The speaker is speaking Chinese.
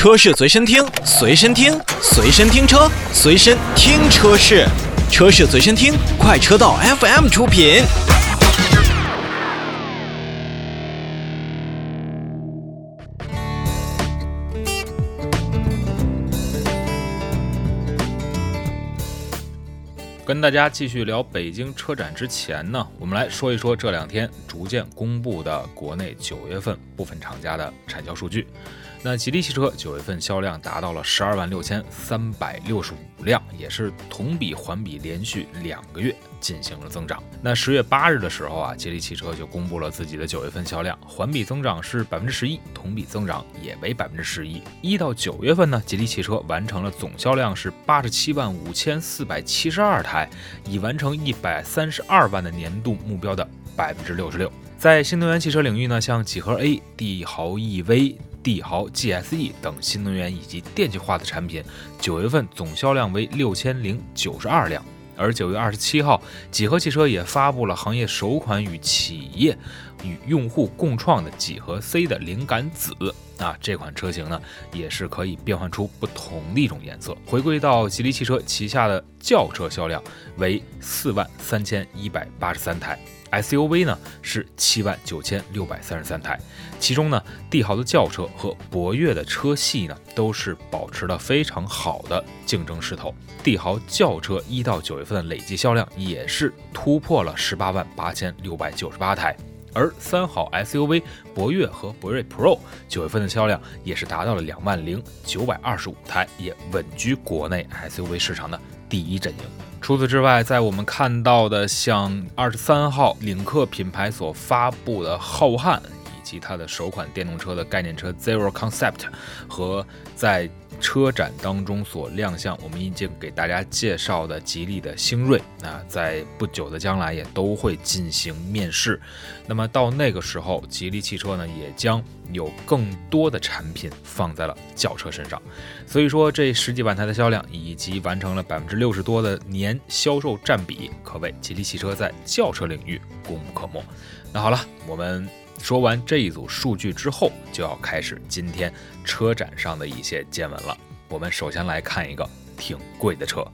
车市随身听，随身听，随身听车，随身听车市，车市随身听，快车道 FM 出品。跟大家继续聊北京车展之前呢，我们来说一说这两天逐渐公布的国内九月份部分厂家的产销数据。那吉利汽车九月份销量达到了十二万六千三百六十五辆，也是同比环比连续两个月进行了增长。那十月八日的时候啊，吉利汽车就公布了自己的九月份销量，环比增长是百分之十一，同比增长也为百分之十一。一到九月份呢，吉利汽车完成了总销量是八十七万五千四百七十二台，已完成一百三十二万的年度目标的百分之六十六。在新能源汽车领域呢，像几何 A、帝豪 EV。帝豪 GSE 等新能源以及电气化的产品，九月份总销量为六千零九十二辆。而九月二十七号，几何汽车也发布了行业首款与企业与用户共创的几何 C 的灵感紫啊，这款车型呢也是可以变换出不同的一种颜色。回归到吉利汽车旗下的轿车销量为四万三千一百八十三台。SUV 呢是七万九千六百三十三台，其中呢帝豪的轿车和博越的车系呢都是保持了非常好的竞争势头。帝豪轿车一到九月份的累计销量也是突破了十八万八千六百九十八台，而三好 SUV 博越和博瑞 Pro 九月份的销量也是达到了两万零九百二十五台，也稳居国内 SUV 市场的第一阵营。除此之外，在我们看到的像二十三号领克品牌所发布的浩瀚，以及它的首款电动车的概念车 Zero Concept，和在车展当中所亮相，我们已经给大家介绍的吉利的星瑞，啊，在不久的将来也都会进行面世。那么到那个时候，吉利汽车呢也将有更多的产品放在了轿车身上。所以说，这十几万台的销量，以及完成了百分之六十多的年销售占比，可谓吉利汽车在轿车领域功不可没。那好了，我们。说完这一组数据之后，就要开始今天车展上的一些见闻了。我们首先来看一个挺贵的车。